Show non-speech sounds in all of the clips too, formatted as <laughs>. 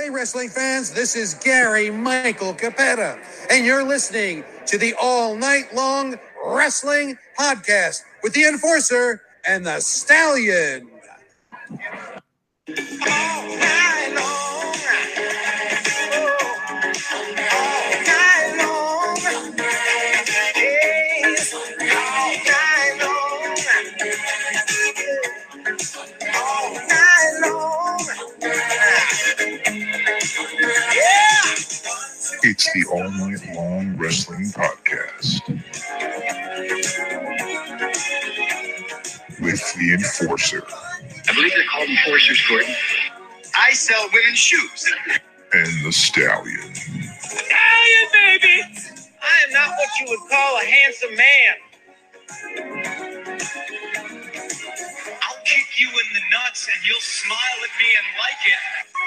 Hey, wrestling fans, this is Gary Michael Cappetta, and you're listening to the All Night Long Wrestling Podcast with the Enforcer and the Stallion. All night long. It's the All Night Long Wrestling Podcast with the Enforcer I believe they're called enforcers, Gordon. I sell women's shoes. and the Stallion. Stallion, baby! I am not what you would call a handsome man. I'll kick you in the nuts and you'll smile at me and like it.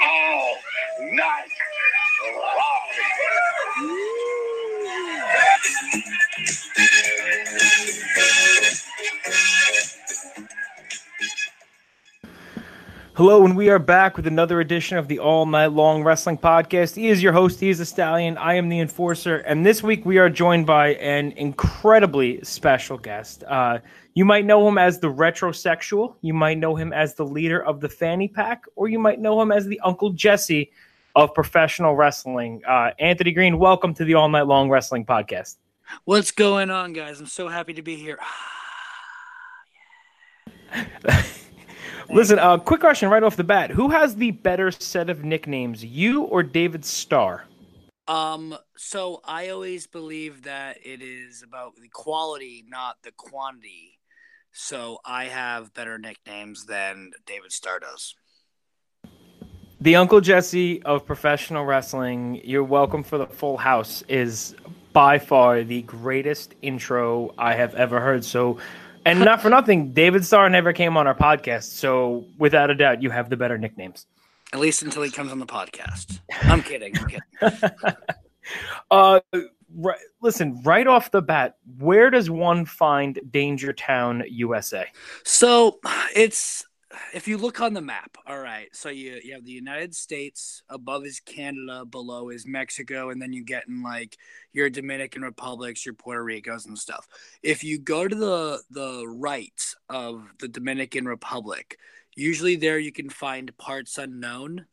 Oh, nice. Hello, and we are back with another edition of the All Night Long Wrestling Podcast. He is your host, he is the Stallion. I am the Enforcer, and this week we are joined by an incredibly special guest. Uh, you might know him as the Retrosexual, you might know him as the leader of the Fanny Pack, or you might know him as the Uncle Jesse of professional wrestling. Uh, Anthony Greene, welcome to the All Night Long Wrestling Podcast. What's going on, guys? I'm so happy to be here. <laughs> Listen, uh, quick question right off the bat: Who has the better set of nicknames, you or David Starr? Um, so I always believe that it is about the quality, not the quantity. So I have better nicknames than David Starr does. The Uncle Jesse of professional wrestling, you're welcome for the full house, is by far the greatest intro I have ever heard. So, and not for nothing, David Starr never came on our podcast. So, without a doubt, you have the better nicknames. At least until he comes on the podcast. I'm kidding. I'm kidding. <laughs> Uh, right, listen, right off the bat, where does one find Danger Town, USA? So it's if you look on the map, all right. So you you have the United States, above is Canada, below is Mexico, and then you get in like your Dominican Republics, your Puerto Ricos and stuff. If you go to the the right of the Dominican Republic, usually there you can find parts unknown.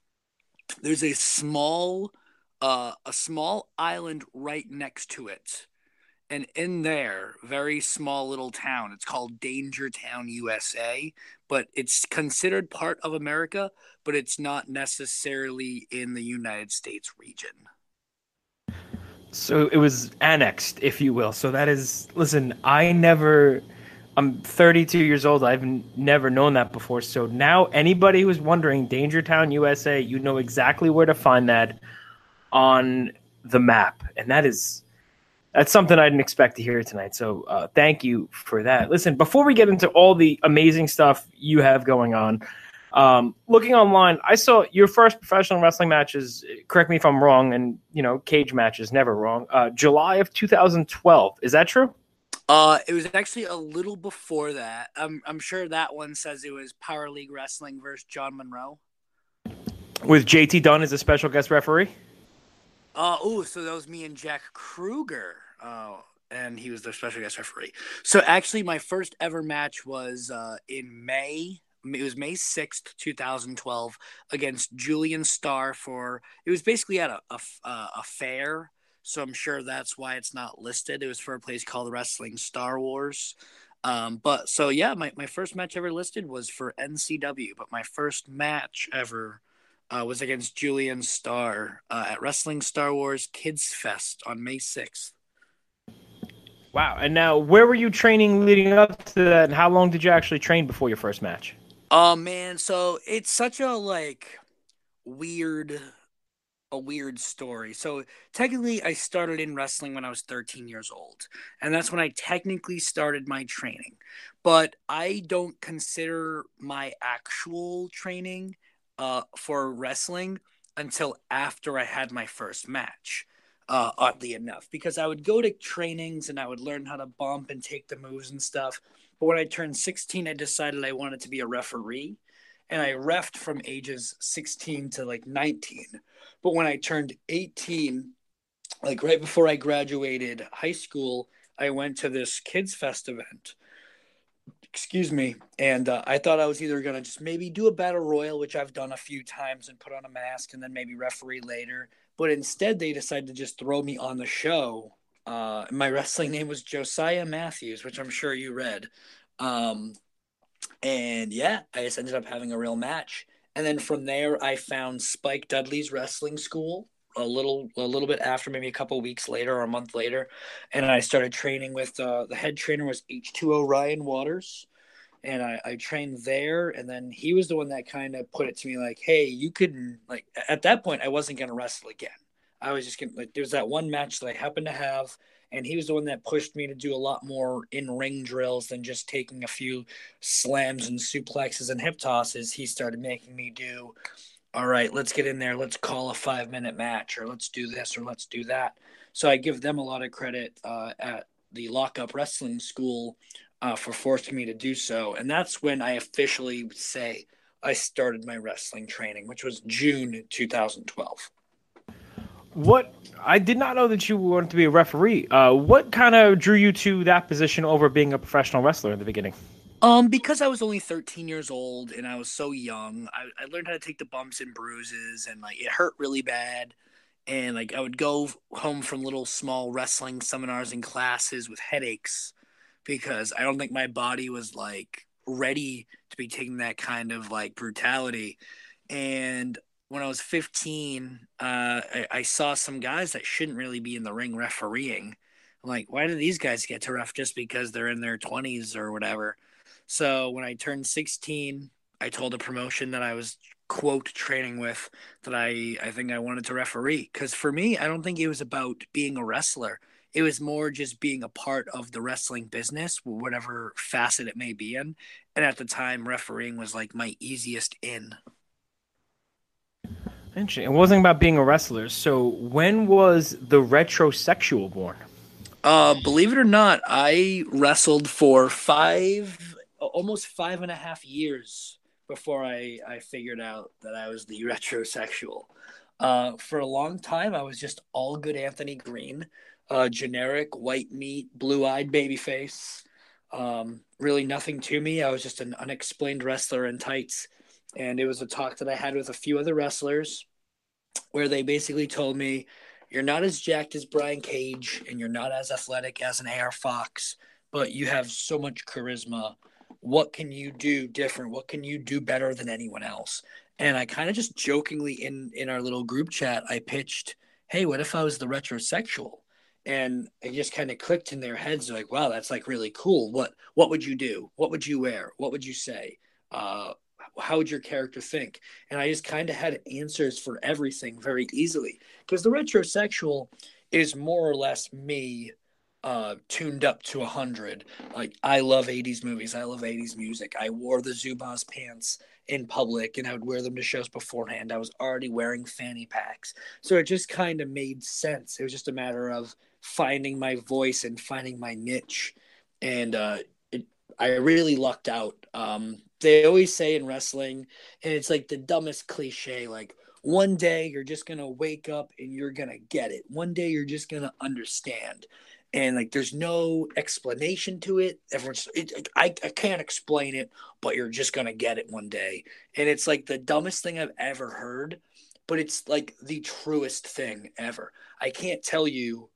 There's a small uh, a small island right next to it. And in there, very small little town, it's called Danger Town, USA, but it's considered part of America, but it's not necessarily in the United States region. So it was annexed, if you will. So that is, listen, I never, I'm 32 years old. I've n- never known that before. So now anybody who's wondering, Danger Town, USA, you know exactly where to find that on the map. And that is, that's something I didn't expect to hear tonight. So uh, thank you for that. Listen, before we get into all the amazing stuff you have going on, um, looking online, I saw your first professional wrestling matches. Correct me if I'm wrong, and you know, cage matches never wrong. Uh, July of 2012. Is that true? Uh, it was actually a little before that. I'm, I'm sure that one says it was Power League Wrestling versus John Monroe. With JT Dunn as a special guest referee. Uh, oh, so that was me and Jack Kruger. Oh, and he was the special guest referee. So actually, my first ever match was uh, in May. It was May sixth, two thousand twelve, against Julian Starr for. It was basically at a a, uh, a fair, so I'm sure that's why it's not listed. It was for a place called Wrestling Star Wars. Um, but so yeah, my, my first match ever listed was for NCW, but my first match ever uh, was against Julian Starr uh, at Wrestling Star Wars Kids Fest on May 6th. Wow. And now, where were you training leading up to that? And how long did you actually train before your first match? Oh man, so it's such a like weird a weird story. So technically I started in wrestling when I was 13 years old, and that's when I technically started my training. But I don't consider my actual training uh, for wrestling until after I had my first match. Uh, oddly enough, because I would go to trainings and I would learn how to bump and take the moves and stuff. But when I turned 16, I decided I wanted to be a referee. And I refed from ages 16 to like 19. But when I turned 18, like right before I graduated high school, I went to this Kids Fest event. Excuse me. And uh, I thought I was either going to just maybe do a battle royal, which I've done a few times, and put on a mask and then maybe referee later. But instead, they decided to just throw me on the show. Uh, my wrestling name was Josiah Matthews, which I'm sure you read. Um, and yeah, I just ended up having a real match. And then from there, I found Spike Dudley's wrestling school a little a little bit after, maybe a couple weeks later or a month later, and I started training with uh, the head trainer was H2O Ryan Waters, and I, I trained there. And then he was the one that kind of put it to me like, "Hey, you could like." At that point, I wasn't gonna wrestle again. I was just gonna like. There was that one match that I happened to have and he was the one that pushed me to do a lot more in ring drills than just taking a few slams and suplexes and hip tosses. He started making me do, all right, let's get in there, let's call a five minute match, or let's do this, or let's do that. So I give them a lot of credit uh, at the lockup wrestling school uh, for forcing me to do so, and that's when I officially say I started my wrestling training, which was June 2012. What I did not know that you wanted to be a referee. Uh, what kind of drew you to that position over being a professional wrestler in the beginning? Um, because I was only 13 years old and I was so young, I, I learned how to take the bumps and bruises, and like it hurt really bad. And like I would go home from little small wrestling seminars and classes with headaches because I don't think my body was like ready to be taking that kind of like brutality. And when I was 15, uh, I, I, saw some guys that shouldn't really be in the ring refereeing. I'm like, why do these guys get to ref just because they're in their 20s or whatever? So when I turned 16, I told a promotion that I was quote training with that I I think I wanted to referee because for me I don't think it was about being a wrestler it was more just being a part of the wrestling business whatever facet it may be in and at the time refereeing was like my easiest in Interesting. It wasn't about being a wrestler. So when was the retrosexual born? Uh, believe it or not, I wrestled for five, almost five and a half years before I, I figured out that I was the retrosexual. Uh, for a long time, I was just all good Anthony Greene, uh, generic white meat, blue eyed baby face. Um, really nothing to me. I was just an unexplained wrestler in tights and it was a talk that I had with a few other wrestlers where they basically told me you're not as jacked as Brian Cage and you're not as athletic as an AR Fox, but you have so much charisma. What can you do different? What can you do better than anyone else? And I kind of just jokingly in in our little group chat, I pitched, "Hey, what if I was the retrosexual?" And it just kind of clicked in their heads, like, "Wow, that's like really cool. What what would you do? What would you wear? What would you say? Uh, how would your character think? And I just kind of had answers for everything very easily because the retrosexual is more or less me uh, tuned up to a hundred. Like I love '80s movies. I love '80s music. I wore the Zubaz pants in public, and I would wear them to shows beforehand. I was already wearing fanny packs, so it just kind of made sense. It was just a matter of finding my voice and finding my niche, and uh, it, I really lucked out. Um, they always say in wrestling, and it's like the dumbest cliche, like one day you're just gonna wake up and you're gonna get it. One day you're just gonna understand. And like there's no explanation to it. Everyone's it, I, I can't explain it, but you're just gonna get it one day. And it's like the dumbest thing I've ever heard, but it's like the truest thing ever. I can't tell you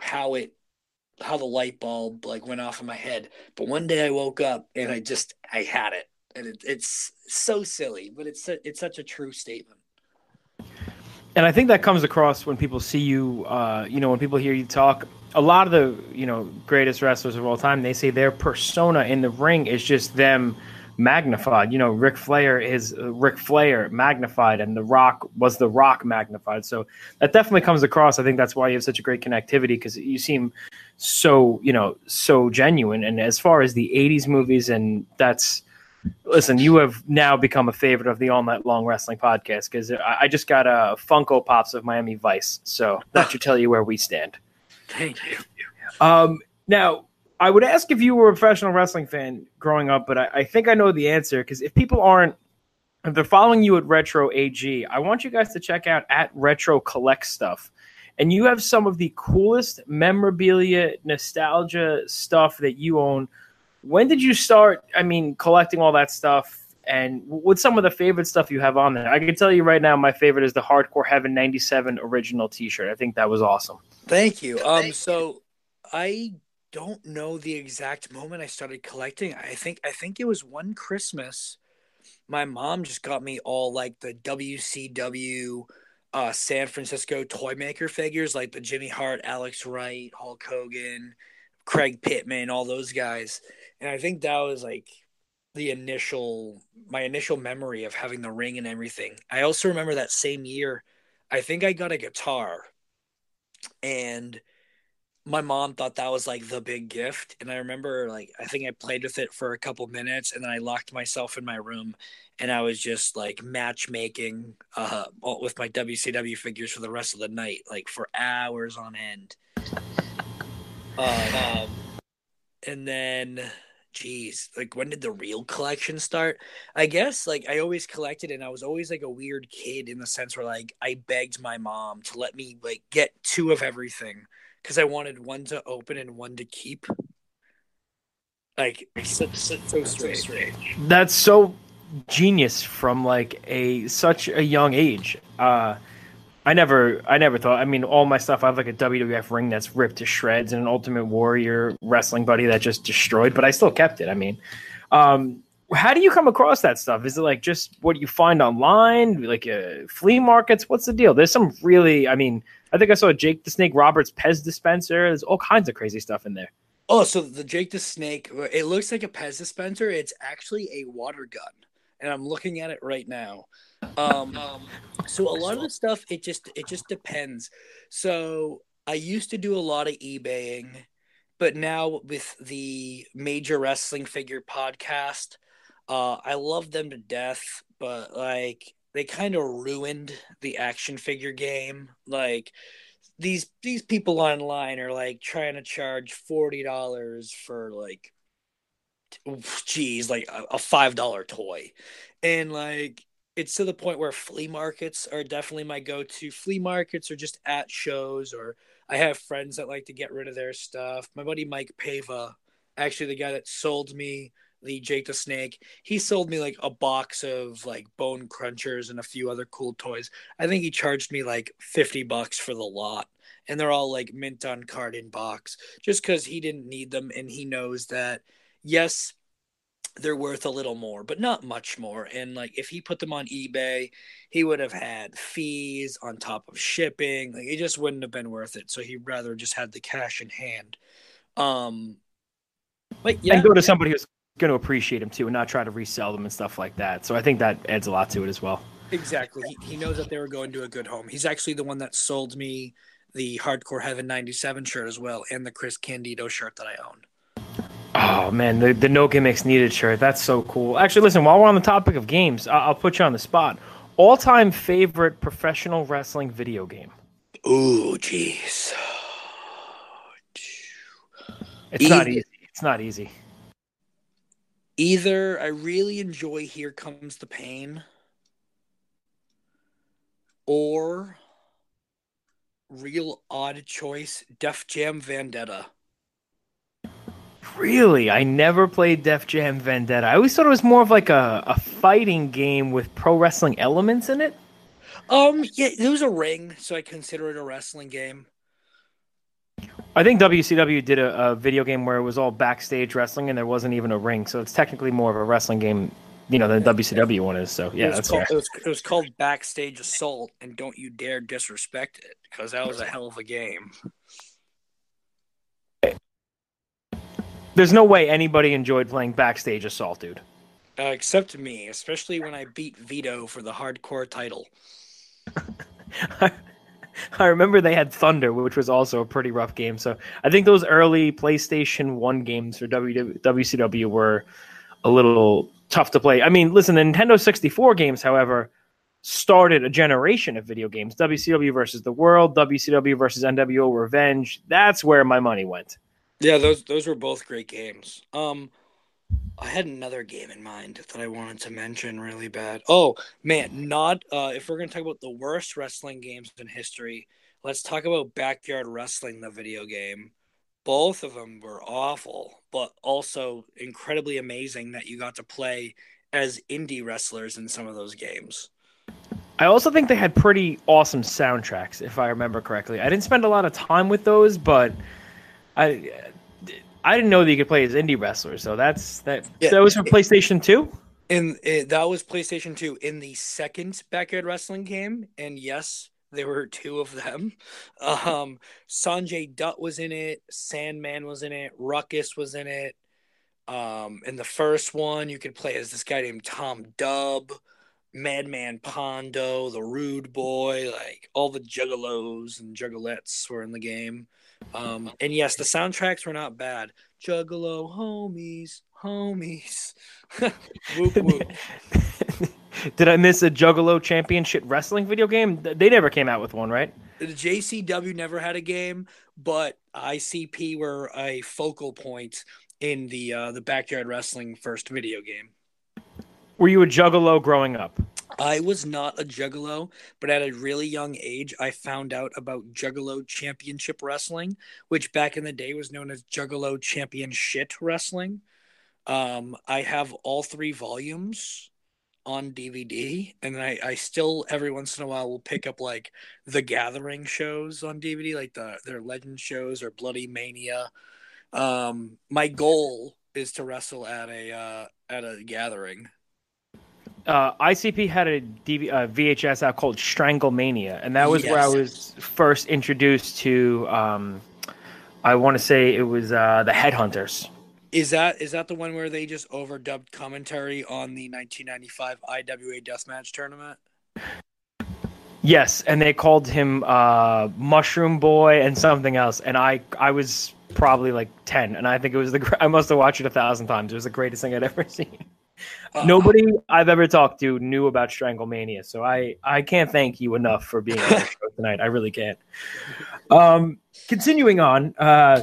how it how the light bulb like went off in my head. But one day I woke up and I just I had it, and it, it's so silly, but it's it's such a true statement. And I think that comes across when people see you. Uh, you know, when people hear you talk. A lot of the you know greatest wrestlers of all time, they say their persona in the ring is just them magnified. You know, Ric Flair is uh, Ric Flair magnified, and The Rock was The Rock magnified. So that definitely comes across. I think that's why you have such a great connectivity because you seem so, you know, so genuine. And as far as the '80s movies, and that's listen, you have now become a favorite of the All Night Long Wrestling podcast because I, I just got a Funko Pops of Miami Vice, so that should tell you where we stand. Thank you. Um, now, I would ask if you were a professional wrestling fan growing up, but I, I think I know the answer because if people aren't, if they're following you at Retro AG, I want you guys to check out at Retro Collect Stuff. And you have some of the coolest memorabilia, nostalgia stuff that you own. When did you start? I mean, collecting all that stuff, and what's some of the favorite stuff you have on there? I can tell you right now, my favorite is the Hardcore Heaven '97 original T-shirt. I think that was awesome. Thank you. Um, so I don't know the exact moment I started collecting. I think I think it was one Christmas. My mom just got me all like the WCW uh, San Francisco toy maker figures, like the Jimmy Hart, Alex Wright, Hulk Hogan, Craig Pittman, all those guys. And I think that was like the initial my initial memory of having the ring and everything. I also remember that same year, I think I got a guitar and my mom thought that was like the big gift and i remember like i think i played with it for a couple minutes and then i locked myself in my room and i was just like matchmaking uh with my wcw figures for the rest of the night like for hours on end. Um, and then geez like when did the real collection start i guess like i always collected and i was always like a weird kid in the sense where like i begged my mom to let me like get two of everything because I wanted one to open and one to keep. Like so, so, so strange. That's so genius from like a such a young age. Uh, I never, I never thought. I mean, all my stuff. I have like a WWF ring that's ripped to shreds and an Ultimate Warrior wrestling buddy that just destroyed, but I still kept it. I mean, um, how do you come across that stuff? Is it like just what you find online, like uh, flea markets? What's the deal? There's some really, I mean, I think I saw a Jake the Snake Roberts Pez dispenser. There's all kinds of crazy stuff in there. Oh, so the Jake the Snake, it looks like a Pez dispenser. It's actually a water gun, and I'm looking at it right now. Um, so a lot of the stuff, it just it just depends. So I used to do a lot of eBaying, but now with the Major Wrestling Figure podcast, uh, I love them to death. But like they kind of ruined the action figure game. Like these these people online are like trying to charge forty dollars for like, geez, like a, five dollar toy, and like it's to the point where flea markets are definitely my go-to. Flea markets or just at shows, or I have friends that like to get rid of their stuff. My buddy Mike Pava, actually the guy that sold me the Jake the Snake. He sold me like a box of like bone crunchers and a few other cool toys. I think he charged me like 50 bucks for the lot. And they're all like mint on card in box just because he didn't need them. And he knows that, yes, they're worth a little more, but not much more. And like if he put them on eBay, he would have had fees on top of shipping. Like it just wouldn't have been worth it. So he'd rather just had the cash in hand. Um, but yeah, and go to somebody who's going to appreciate them too and not try to resell them and stuff like that. So I think that adds a lot to it as well. Exactly. He, he knows that they were going to a good home. He's actually the one that sold me the Hardcore Heaven 97 shirt as well and the Chris Candido shirt that I own. Oh man, the, the no gimmicks needed shirt. That's so cool. Actually, listen, while we're on the topic of games, I'll, I'll put you on the spot. All time favorite professional wrestling video game? Ooh, jeez. It's not easy. It's not easy either I really enjoy Here Comes the Pain or real odd choice Def Jam Vendetta. Really? I never played Def Jam Vendetta. I always thought it was more of like a, a fighting game with pro wrestling elements in it. Um, yeah, there was a ring, so I consider it a wrestling game. I think WCW did a, a, video game where it was all backstage wrestling and there wasn't even a ring, so it's technically more of a wrestling game, you know, than WCW one is. So yeah, that's called, it was, it was called Backstage Assault, and don't you dare disrespect it because that was a hell of a game. There's no way anybody enjoyed playing Backstage Assault, dude. uh, except me, especially when I beat Vito for the hardcore title. <laughs> I remember they had Thunder, which was also a pretty rough game. So I think those early PlayStation 1 games for WCW were a little tough to play. I mean, listen, the Nintendo 64 games, however, started a generation of video games. WCW versus the World, WCW versus NWO Revenge. That's where my money went. Yeah, those those were both great games. Um I had another game in mind that I wanted to mention really bad. Oh man, not uh, if we're gonna talk about the worst wrestling games in history, let's talk about Backyard Wrestling, the video game. Both of them were awful, but also incredibly amazing that you got to play as indie wrestlers in some of those games. I also think they had pretty awesome soundtracks, if I remember correctly. I didn't spend a lot of time with those, but I I didn't know that you could play as indie wrestlers. So that's that. Yeah. That was for PlayStation Two. And it, that was PlayStation Two. In the second backyard wrestling game, and yes, there were two of them. Um, Sanjay Dutt was in it. Sandman was in it. Ruckus was in it. Um, in the first one, you could play as this guy named Tom Dub, Madman Pondo, the Rude Boy, like all the juggalos and juggalettes were in the game. Um, and yes, the soundtracks were not bad. Juggalo homies, homies. <laughs> whoop <laughs> whoop. Did I miss a Juggalo Championship Wrestling video game? They never came out with one, right? The JCW never had a game, but ICP were a focal point in the uh, the backyard wrestling first video game. Were you a Juggalo growing up? I was not a juggalo, but at a really young age, I found out about Juggalo Championship Wrestling, which back in the day was known as Juggalo Championshit Wrestling. Um, I have all three volumes on DVD, and I, I still every once in a while will pick up like the Gathering shows on DVD, like the their Legend shows or Bloodymania. Um, my goal is to wrestle at a uh, at a Gathering uh, ICP had a DV, uh, VHS out called Stranglemania, and that was Yes. where I was first introduced to. Um, I want to say it was uh, the Headhunters. Is that is that the one where they just overdubbed commentary on the 1995 IWA Deathmatch tournament? Yes, and they called him uh, Mushroom Boy and something else, and I I was probably like ten, and I think it was the <laughs> I must have watched it a thousand times. It was the greatest thing I'd ever <laughs> seen. Uh, Nobody I've ever talked to knew about Stranglemania, so I I can't thank you enough for being on the <laughs> show tonight. I really can't. Um, continuing on, uh,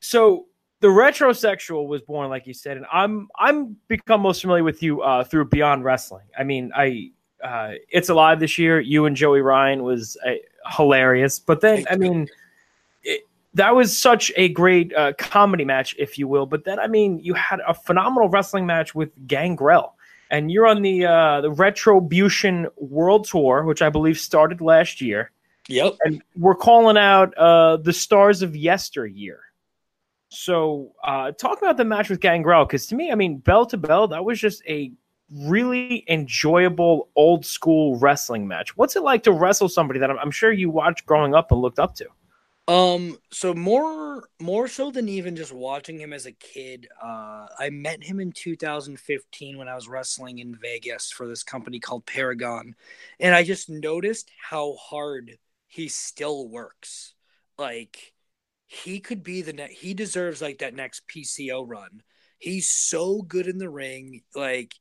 so the retrosexual was born, like you said, and I'm I'm become most familiar with you uh, through Beyond Wrestling. I mean, I uh, it's alive this year. You and Joey Ryan was uh, hilarious, but then I mean. That was such a great uh, comedy match, if you will. But then, I mean, you had a phenomenal wrestling match with Gangrel, and you're on the uh, the Retribution World Tour, which I believe started last year. Yep. And we're calling out uh, the stars of yesteryear. So, uh, talk about the match with Gangrel, because to me, I mean, bell to bell, that was just a really enjoyable old school wrestling match. What's it like to wrestle somebody that I'm, I'm sure you watched growing up and looked up to? Um, so more more so than even just watching him as a kid, uh, I met him in 2015 when I was wrestling in Vegas for this company called Paragon, and I just noticed how hard he still works. Like he could be the next. He deserves like that next PCO run. He's so good in the ring, like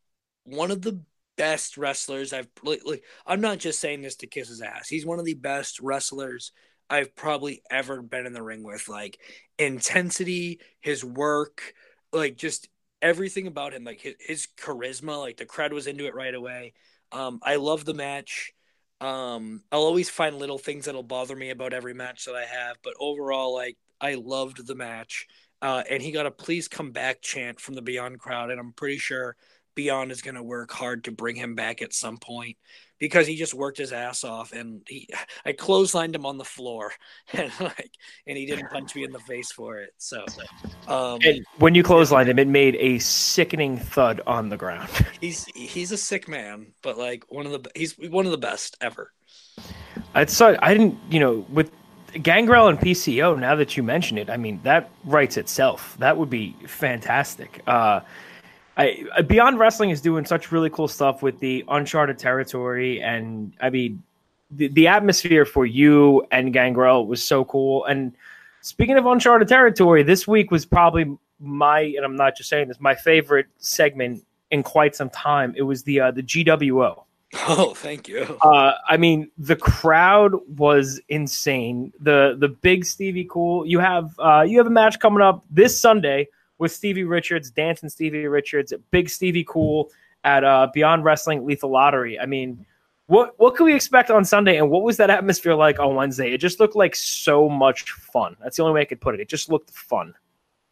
one of the best wrestlers I've. Like, like, I'm not just saying this to kiss his ass. He's one of the best wrestlers I've probably ever been in the ring with. Like intensity, his work, like just everything about him, like his, his charisma, like the crowd was into it right away. Um, I love the match. Um, I'll always find little things that'll bother me about every match that I have, but overall, like I loved the match. Uh, and he got a please come back chant from the Beyond crowd, and I'm pretty sure Beyond is going to work hard to bring him back at some point because he just worked his ass off and he I clotheslined him on the floor <laughs> and like and he didn't punch me in the face for it. So um And when you clotheslined him, it made a sickening thud on the ground. <laughs> he's he's a sick man, but like one of the he's one of the best ever. I'd so I didn't, you know, with Gangrel and PCO. Now that you mention it, I mean that writes itself. That would be fantastic. Uh, I Beyond Wrestling is doing such really cool stuff with the Uncharted territory, and I mean, the, the atmosphere for you and Gangrel was so cool. And speaking of Uncharted territory, this week was probably my, and I'm not just saying this, my favorite segment in quite some time. It was the uh, the GWO. <laughs> Oh, thank you. Uh, I mean, the crowd was insane. The the big Stevie Cool. You have uh, you have a match coming up this Sunday with Stevie Richards, dancing Stevie Richards, big Stevie Cool at uh, Beyond Wrestling Lethal Lottery. I mean, what what can we expect on Sunday, and what was that atmosphere like on Wednesday? It just looked like so much fun. That's the only way I could put it. It just looked fun.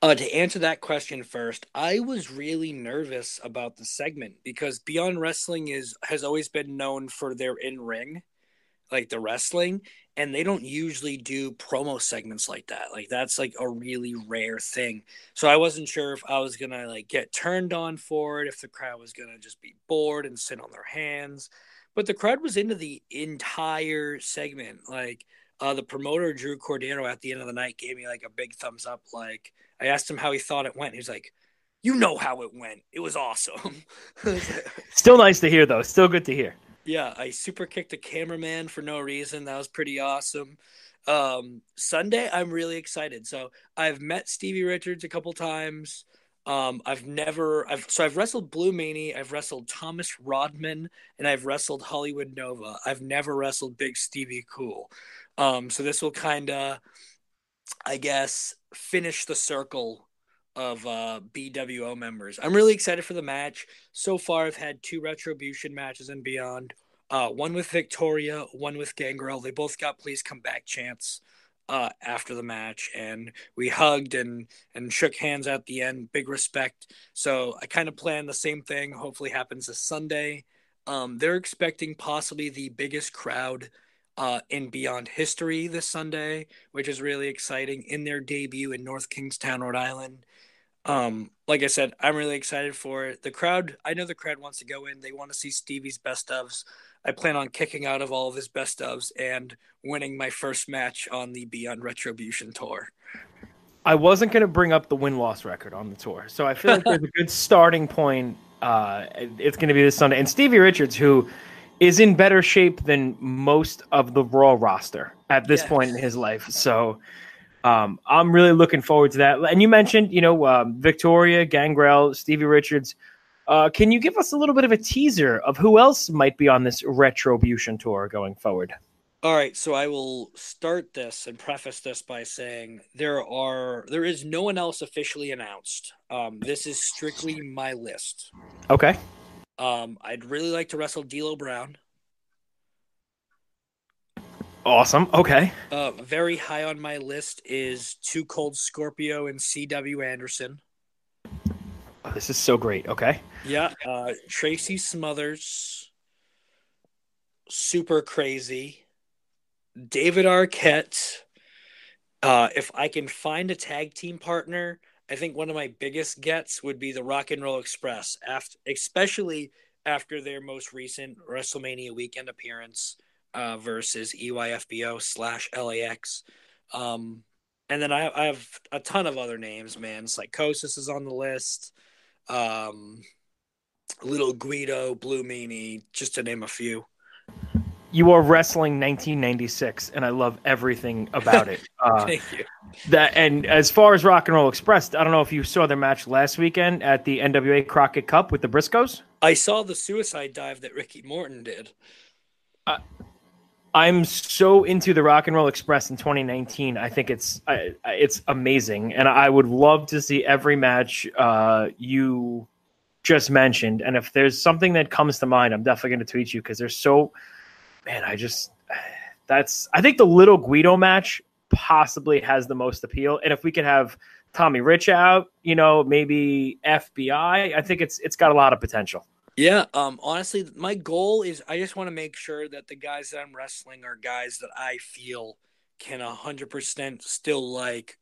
Uh, to answer that question first, I was really nervous about the segment because Beyond Wrestling is has always been known for their in ring, like the wrestling, and they don't usually do promo segments like that. Like that's like a really rare thing. So I wasn't sure if I was gonna like get turned on for it, if the crowd was gonna just be bored and sit on their hands. But the crowd was into the entire segment. Like uh, the promoter Drew Cordero at the end of the night gave me like a big thumbs up. Like I asked him how he thought it went. He was like, "You know how it went. It was awesome." <laughs> Still nice to hear, though. Still good to hear. Yeah, I super kicked a cameraman for no reason. That was pretty awesome. Um, Sunday, I'm really excited. So I've met Stevie Richards a couple times. Um, I've never, I've so I've wrestled Blue Meanie, I've wrestled Thomas Rodman, and I've wrestled Hollywood Nova. I've never wrestled Big Stevie Cool. Um, so this will kind of, I guess, finish the circle of uh, BWO members. I'm really excited for the match. So far, I've had two Retribution matches and beyond. Uh, one with Victoria, one with Gangrel. They both got please come back chance uh, after the match, and we hugged and and shook hands at the end. Big respect. So I kind of plan the same thing. Hopefully, happens this Sunday. Um, they're expecting possibly the biggest crowd uh, in Beyond History this Sunday, which is really exciting in their debut in North Kingstown, Rhode Island. Um, like I said, I'm really excited for it. The crowd, I know the crowd wants to go in. They want to see Stevie's best ofs. I plan on kicking out of all of his best ofs and winning my first match on the Beyond Retribution tour. I wasn't going to bring up the win loss record on the tour, so I feel like there's a good <laughs> starting point. Uh, it's going to be this Sunday, and Stevie Richards, who is in better shape than most of the Raw roster at this yes. point in his life. So um, I'm really looking forward to that. And you mentioned, you know, um, Victoria, Gangrel, Stevie Richards. Uh, can you give us a little bit of a teaser of who else might be on this Retribution tour going forward? All right, so I will start this and preface this by saying there are there is no one else officially announced. Um, this is strictly my list. Okay. Um, I'd really like to wrestle D'Lo Brown. Awesome. Okay. Uh, very high on my list is 2 Cold Scorpio and C.W. Anderson. Oh, this is so great. Okay. Yeah. Uh, Tracy Smothers. Super crazy. David Arquette. Uh, if I can find a tag team partner I think one of my biggest gets would be the Rock and Roll Express, after, especially after their most recent WrestleMania weekend appearance uh, versus EYFBO slash LAX. Um, and then I, I, have a ton of other names, man. Psicosis is on the list. Um, Little Guido, Blue Meanie, just to name a few you are wrestling 1996, and I love everything about it. <laughs> Uh, Thank you. That and as far as Rock and Roll Express, I don't know if you saw their match last weekend at the NWA Crockett Cup with the Briscoes. I saw the suicide dive that Ricky Morton did. Uh, I'm so into the Rock and Roll Express in 2019. I think it's it's amazing, and I would love to see every match uh, you just mentioned. And if there's something that comes to mind, I'm definitely going to tweet you because there's so man, I just that's I think the little Guido match possibly has the most appeal. And if we could have Tommy Rich out, you know, maybe FBI, I think it's it's got a lot of potential. Yeah, um honestly, my goal is I just want to make sure that the guys that I'm wrestling are guys that I feel can 100% still like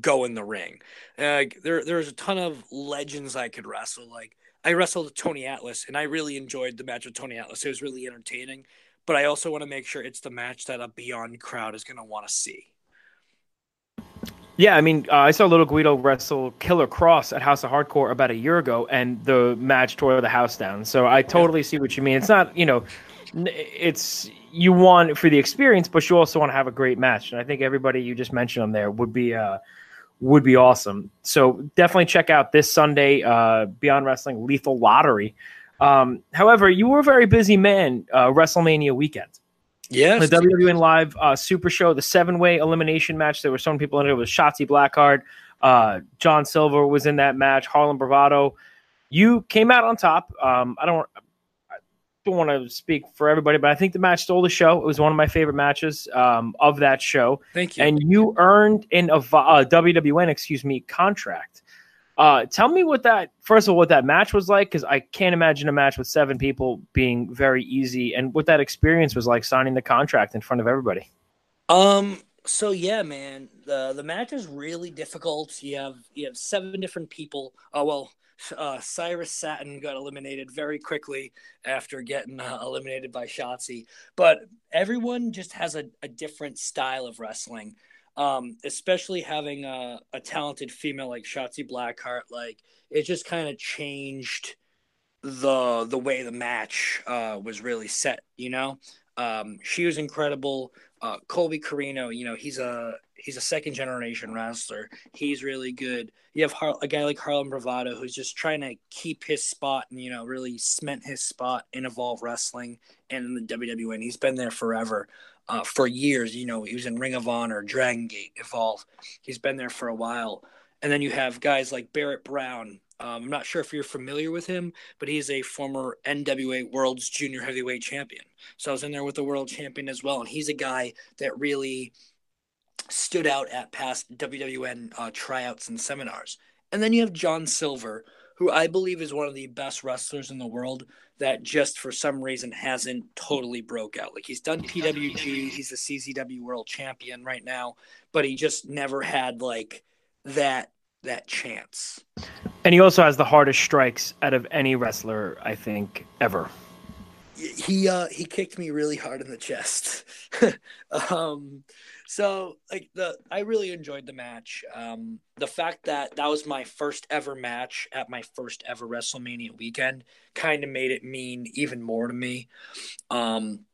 go in the ring. Like there there's a ton of legends I could wrestle like I wrestled Tony Atlas and I really enjoyed the match with Tony Atlas. It was really entertaining but I also want to make sure it's the match that a Beyond crowd is going to want to see. Yeah, I mean, uh, I saw Little Guido wrestle Killer Kross at House of Hardcore about a year ago, and the match tore the house down. So I totally see what you mean. It's not, you know, it's you want for the experience, but you also want to have a great match. And I think everybody you just mentioned on there would be uh, would be awesome. So definitely check out this Sunday, uh, Beyond Wrestling Lethal Lottery. Um, however, you were a very busy man uh, WrestleMania weekend. Yes. The WWN Live uh, Super Show, the seven way elimination match. There were some people in it. It was Shotzi Blackheart. Uh, John Silver was in that match. Harlem Bravado. You came out on top. Um, I don't. I don't want to speak for everybody, but I think the match stole the show. It was one of my favorite matches um, of that show. Thank you. And you earned in a uh, WWN, excuse me, contract. Uh, tell me what that first of all what that match was like because I can't imagine a match with seven people being very easy, and what that experience was like signing the contract in front of everybody. Um. So yeah, man, the the match is really difficult. You have you have seven different people. Oh well, uh, Cyrus Satin got eliminated very quickly after getting uh, eliminated by Shotzi, but everyone just has a, a different style of wrestling um, especially having a, a talented female like Shotzi Blackheart, like it just kind of changed the the way the match uh, was really set. You know, um, she was incredible. Uh, Colby Corino, you know, he's a he's a second generation wrestler. He's really good. You have Har- a guy like Harlem Bravado who's just trying to keep his spot and you know really cement his spot in Evolve Wrestling and in the WWE. And he's been there forever uh, for years. You know, he was in Ring of Honor, Dragon Gate, Evolve. He's been there for a while. And then you have guys like Barrett Brown. Um, I'm not sure if you're familiar with him, but he's a former NWA World's Junior Heavyweight Champion. So I was in there with the World Champion as well, and he's a guy that really stood out at past WWN uh, tryouts and seminars. And then you have John Silver, who I believe is one of the best wrestlers in the world that just for some reason hasn't totally broke out. Like he's done PWG, he's the CZW world champion right now, but he just never had like that that chance. And he also has the hardest strikes out of any wrestler I think ever. He uh he kicked me really hard in the chest. <laughs> um so like the I really enjoyed the match. Um, the fact that that was my first ever match at my first ever WrestleMania weekend kind of made it mean even more to me. Um,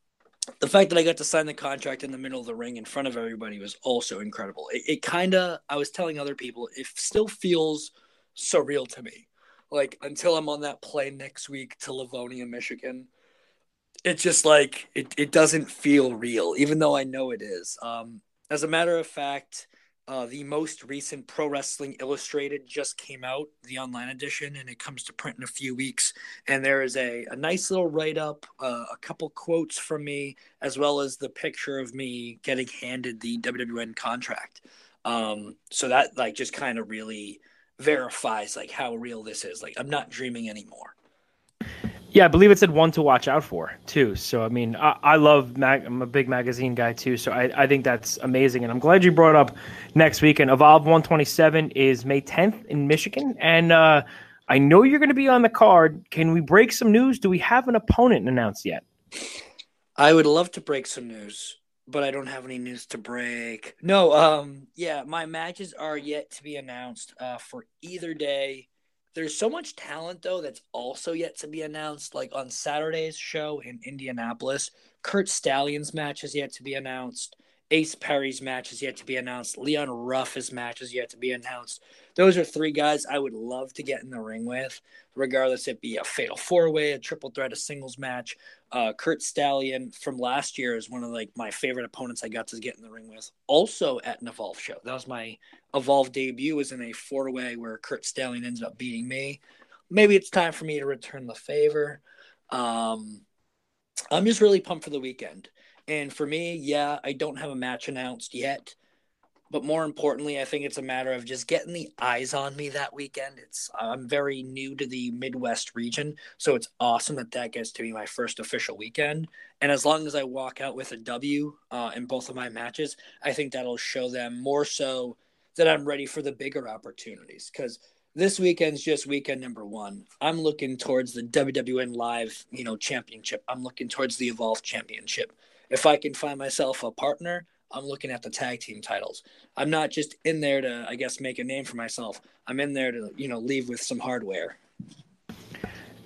the fact that I got to sign the contract in the middle of the ring in front of everybody was also incredible. It, it kind of I was telling other people it still feels surreal to me. Like until I'm on that plane next week to Livonia, Michigan it's just like it, it doesn't feel real, even though I know it is. Um, as a matter of fact, uh, the most recent Pro Wrestling Illustrated just came out, the online edition, and it comes to print in a few weeks. And there is a, a nice little write up, uh, a couple quotes from me, as well as the picture of me getting handed the WWN contract. Um, so that like just kind of really verifies like how real this is. Like I'm not dreaming anymore. Yeah, I believe it said one to watch out for too. So I mean, I, I love mag. I'm a big magazine guy too. So I, I think that's amazing, and I'm glad you brought up next weekend. Evolve 127 is May 10th in Michigan, and uh, I know you're going to be on the card. Can we break some news? Do we have an opponent announced yet? I would love to break some news, but I don't have any news to break. No, um, yeah, my matches are yet to be announced uh, for either day there's so much talent though that's also yet to be announced. Like on Saturday's show in Indianapolis, Curt Stallion's match is yet to be announced. Ace Perry's match is yet to be announced. Leon Ruff's match is yet to be announced. Those are three guys I would love to get in the ring with, regardless it be a fatal four way, a triple threat, a singles match. Uh, Curt Stallion from last year is one of like my favorite opponents I got to get in the ring with. Also at an Evolve show, that was my Evolve debut. Was in a four way where Curt Stallion ends up beating me. Maybe it's time for me to return the favor. Um, I'm just really pumped for the weekend. And for me, yeah, I don't have a match announced yet. But more importantly, I think it's a matter of just getting the eyes on me that weekend. It's I'm very new to the Midwest region, so it's awesome that that gets to be my first official weekend. And as long as I walk out with a W uh, in both of my matches, I think that'll show them more so that I'm ready for the bigger opportunities. Because this weekend's just weekend number one. I'm looking towards the WWN Live, you know, championship. I'm looking towards the Evolve Championship if I can find myself a partner, I'm looking at the tag team titles. I'm not just in there to, I guess, make a name for myself. I'm in there to, you know, leave with some hardware.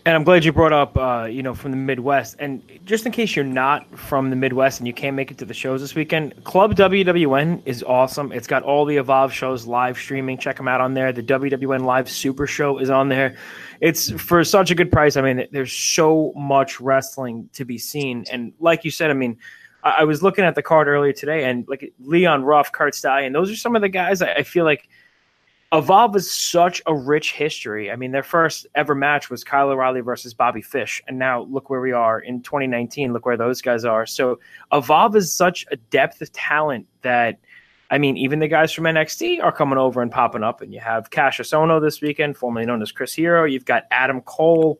And I'm glad you brought up, uh, you know, from the Midwest. And just in case you're not from the Midwest and you can't make it to the shows this weekend, Club WWN is awesome. It's got all the Evolve shows live streaming. Check them out on there. The WWN Live Super Show is on there. It's for such a good price. I mean, there's so much wrestling to be seen. And like you said, I mean, I, I was looking at the card earlier today, and like Leon Ruff, Curt Stallion, those are some of the guys I, I feel like – Evolve is such a rich history. I mean, their first ever match was Kyle O'Reilly versus Bobby Fish, and now look where we are in 2019. Look where those guys are. So Evolve is such a depth of talent that, I mean, even the guys from NXT are coming over and popping up. And you have Kassius Ohno this weekend, formerly known as Chris Hero. You've got Adam Cole.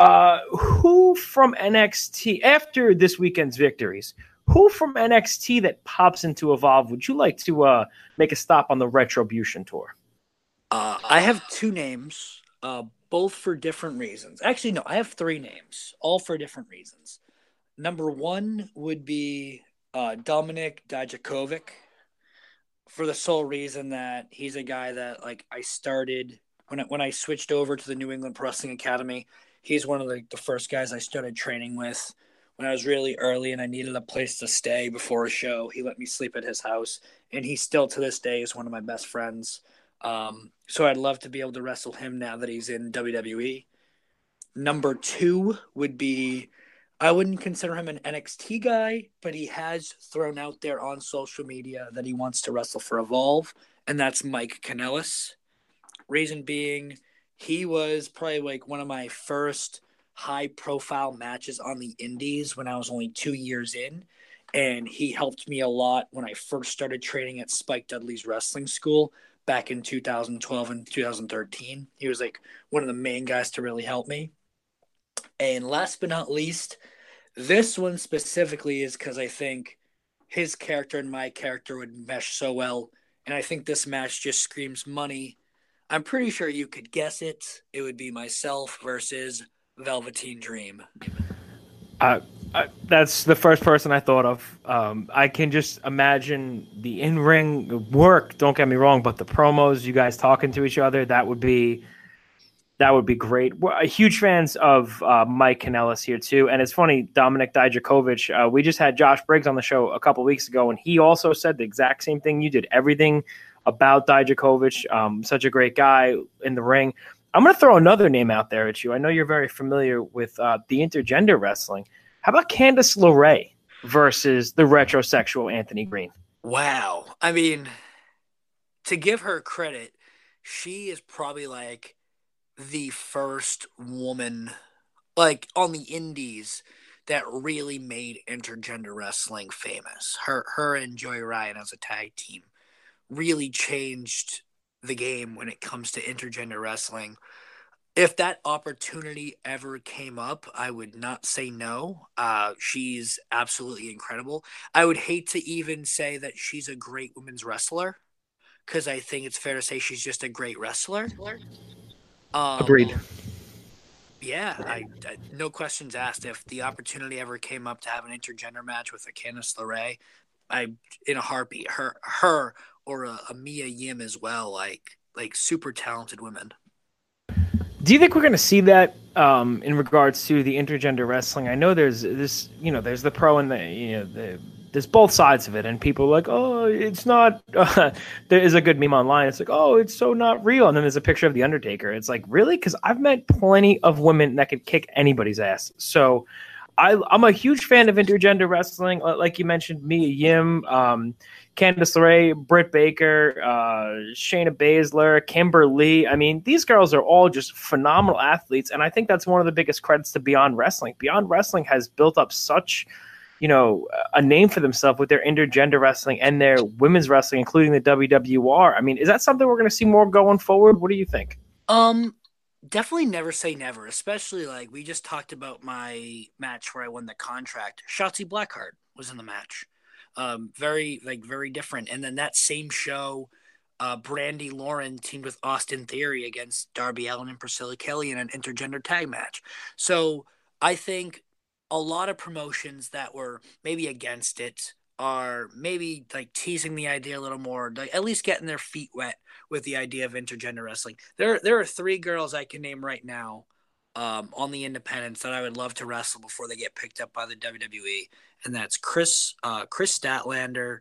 Uh, who from NXT after this weekend's victories? Who from NXT that pops into Evolve would you like to uh, make a stop on the Retribution tour? Uh, I have two names, uh, both for different reasons. Actually, no, I have three names, all for different reasons. Number one would be uh, Dominik Dijakovic, for the sole reason that he's a guy that like I started when I, when I switched over to the New England Wrestling Academy. He's one of the, the first guys I started training with when I was really early and I needed a place to stay before a show. He let me sleep at his house, and he still to this day is one of my best friends. Um, so I'd love to be able to wrestle him now that he's in WWE. Number two would be I wouldn't consider him an NXT guy, but he has thrown out there on social media that he wants to wrestle for Evolve, and that's Mike Kanellis. Reason being, he was probably like one of my first high profile matches on the indies when I was only two years in. And he helped me a lot when I first started training at Spike Dudley's wrestling school back in 2012 and 2013. He was like one of the main guys to really help me. And last but not least, this one specifically is because I think his character and my character would mesh so well. And I think this match just screams money. I'm pretty sure you could guess it. It would be myself versus Velveteen Dream. Uh, that's the first person I thought of. Um, I can just imagine the in ring work. Don't get me wrong, but the promos, you guys talking to each other, that would be that would be great. We're uh, huge fans of uh, Mike Kanellis here too, and it's funny, Dominik Dijakovic. Uh, we just had Josh Briggs on the show a couple weeks ago, and he also said the exact same thing you did. Everything about Dijakovic, um, such a great guy in the ring. I'm going to throw another name out there at you. I know you're very familiar with uh, the intergender wrestling. How about Candice LeRae versus the retrosexual Anthony Greene? Wow. I mean, to give her credit, she is probably like the first woman, like on the indies, that really made intergender wrestling famous. Her, her and Joey Ryan as a tag team really changed the game when it comes to intergender wrestling if that opportunity ever came up, I would not say no. Uh, she's absolutely incredible. I would hate to even say that she's a great women's wrestler because I think it's fair to say she's just a great wrestler. Um, Agreed. Yeah, I, I, no questions asked. If the opportunity ever came up to have an intergender match with a Candice LeRae, I in a heartbeat. Her, her, or a, a Mia Yim as well. Like, like super talented women. Do you think we're going to see that um, in regards to the intergender wrestling? I know there's this, you know, there's the pro and the, you know, the, there's both sides of it, and people are like, oh, it's not. Uh, <laughs> there is a good meme online. It's like, oh, it's so not real, and then there's a picture of the Undertaker. It's like, really? Because I've met plenty of women that could kick anybody's ass. So, I, am a huge fan of intergender wrestling. Like you mentioned, Mia Yim. Um, Candice LeRae, Britt Baker, uh, Shayna Baszler, Kimber Lee. I mean, these girls are all just phenomenal athletes, and I think that's one of the biggest credits to Beyond Wrestling. Beyond Wrestling has built up such, you know, a name for themselves with their intergender wrestling and their women's wrestling, including the WWR. I mean, is that something we're going to see more going forward? What do you think? Um, definitely never say never. Especially like we just talked about my match where I won the contract. Shotzi Blackheart was in the match um, very like very different. And then that same show, uh, Brandi Lauren teamed with Austin Theory against Darby Allin and Priscilla Kelly in an intergender tag match. So I think a lot of promotions that were maybe against it are maybe like teasing the idea a little more, like at least getting their feet wet with the idea of intergender wrestling. There, there are three girls I can name right now um, on the independents that I would love to wrestle before they get picked up by the WWE, and that's Kris, uh, Kris Statlander,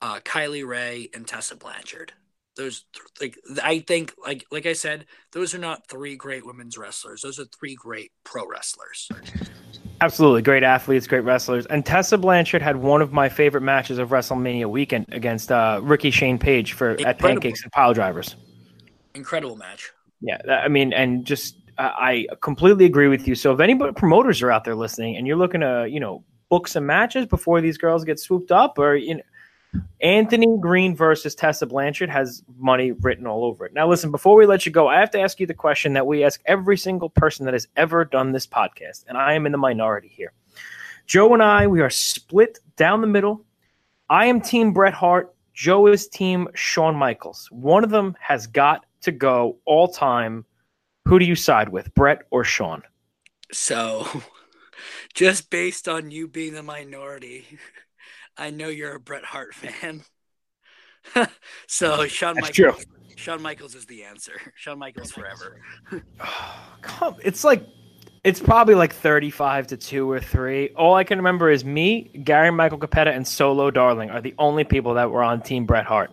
uh, Kylie Rae, and Tessa Blanchard. Those like I think like like I said, those are not three great women's wrestlers. Those are three great pro wrestlers. Absolutely. Great athletes, great wrestlers. And Tessa Blanchard had one of my favorite matches of WrestleMania weekend against uh, Ricky Shane Page for Incredible. at Pancakes and Pile Drivers. Incredible match. Yeah, that- I mean, and just uh, I completely agree with you. So if anybody promoters are out there listening and you're looking to, you know, book some matches before these girls get swooped up, or you know, Anthony Greene versus Tessa Blanchard has money written all over it. Now, listen, before we let you go, I have to ask you the question that we ask every single person that has ever done this podcast, and I am in the minority here. Joe and I, we are split down the middle. I am Team Bret Hart. Joe is Team Shawn Michaels. One of them has got to go all time. Who do you side with, Bret or Shawn? So, <laughs> just based on you being the minority, I know you're a Bret Hart fan. <laughs> so mm-hmm. Shawn That's Michaels, true. Shawn Michaels is the answer. <laughs> Shawn Michaels forever. <sighs> Come, it's like it's probably like 35 to 2 or 3. All I can remember is me, Gary Michael Cappetta, and Solo Darling are the only people that were on Team Bret Hart.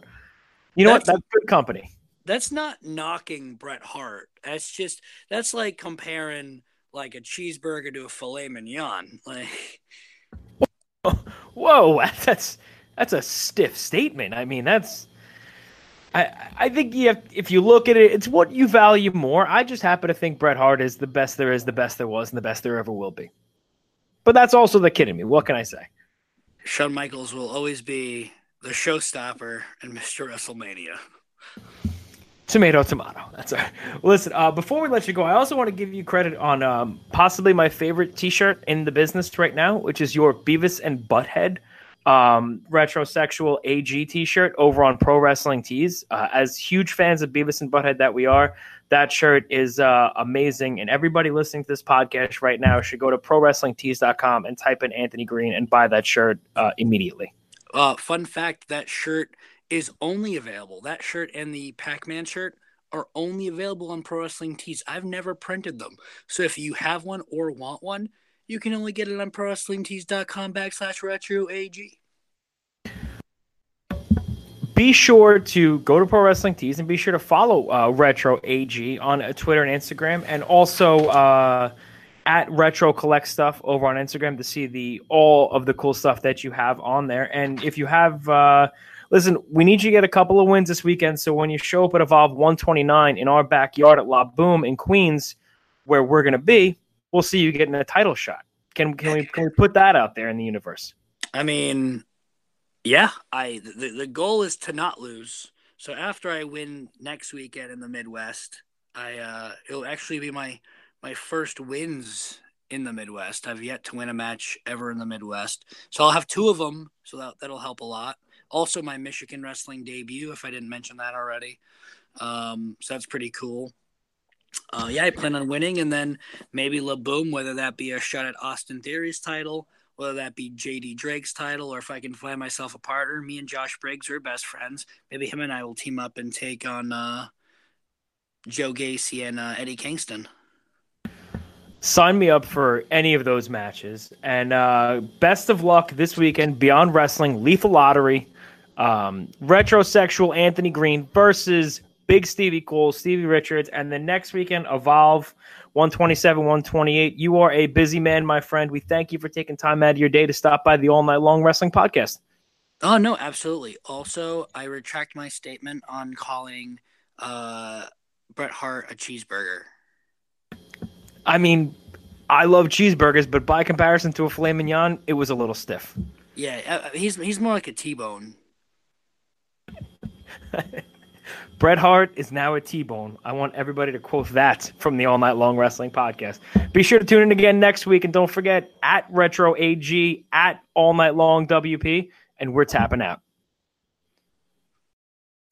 You know what? That's- That's good company. That's not knocking Bret Hart. That's just that's like comparing like a cheeseburger to a filet mignon. <laughs> Like <laughs> Whoa, that's that's a stiff statement. I mean, that's I I think you have, if you look at it, it's what you value more. I just happen to think Bret Hart is the best there is, the best there was, and the best there ever will be. But that's also the kid in me. What can I say? Shawn Michaels will always be the showstopper and Mr. WrestleMania. Tomato, tomato. That's all right. Listen, uh, before we let you go, I also want to give you credit on um, possibly my favorite T-shirt in the business right now, which is your Beavis and Butthead um, retrosexual AG T-shirt over on Pro Wrestling Tees. Uh, as huge fans of Beavis and Butthead that we are, that shirt is uh, amazing, and everybody listening to this podcast right now should go to ProWrestlingTees.com and type in Anthony Greene and buy that shirt uh, immediately. Uh, fun fact: that shirt is only available. That shirt and the Pac-Man shirt are only available on Pro Wrestling Tees. I've never printed them, so if you have one or want one, you can only get it on ProWrestlingTees.com backslash retro ag. be sure to go to Pro Wrestling Tees and be sure to follow uh, Retro AG on uh, Twitter and Instagram, and also uh, at Retro Collect Stuff over on Instagram to see the all of the cool stuff that you have on there. And if you have, uh, listen, we need you to get a couple of wins this weekend. So when you show up at Evolve 129 in our backyard at La Boom in Queens, where we're going to be, we'll see you getting a title shot. Can can we can we put that out there in the universe? I mean, yeah, I the, the goal is to not lose. So after I win next weekend in the Midwest, I uh it'll actually be my my first wins in the Midwest. I've yet to win a match ever in the Midwest. So I'll have two of them, so that that'll help a lot. Also my Michigan wrestling debut if I didn't mention that already. Um so that's pretty cool. Uh, yeah, I plan on winning, and then maybe La Boom, whether that be a shot at Austin Theory's title, whether that be JD Drake's title, or if I can find myself a partner. Me and Josh Briggs are best friends. Maybe him and I will team up and take on uh, Joe Gacy and uh, Eddie Kingston. sign me up for any of those matches. And uh, best of luck this weekend. Beyond Wrestling, Lethal Lottery, um, Retrosexual Anthony Greene versus Big Stevie Cole, Stevie Richards, and the next weekend Evolve 127, 128. You are a busy man, my friend. We thank you for taking time out of your day to stop by the All Night Long Wrestling Podcast. Oh no, absolutely. Also, I retract my statement on calling uh, Bret Hart a cheeseburger. I mean, I love cheeseburgers, but by comparison to a filet mignon, it was a little stiff. Yeah, uh, he's he's more like a T-bone. <laughs> Bret Hart is now a T-bone. I want everybody to quote that from the All Night Long Wrestling Podcast. Be sure to tune in again next week, and don't forget at Retro AG at All Night Long WP, and we're tapping out.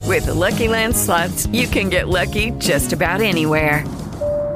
With the Lucky Land slots, you can get lucky just about anywhere.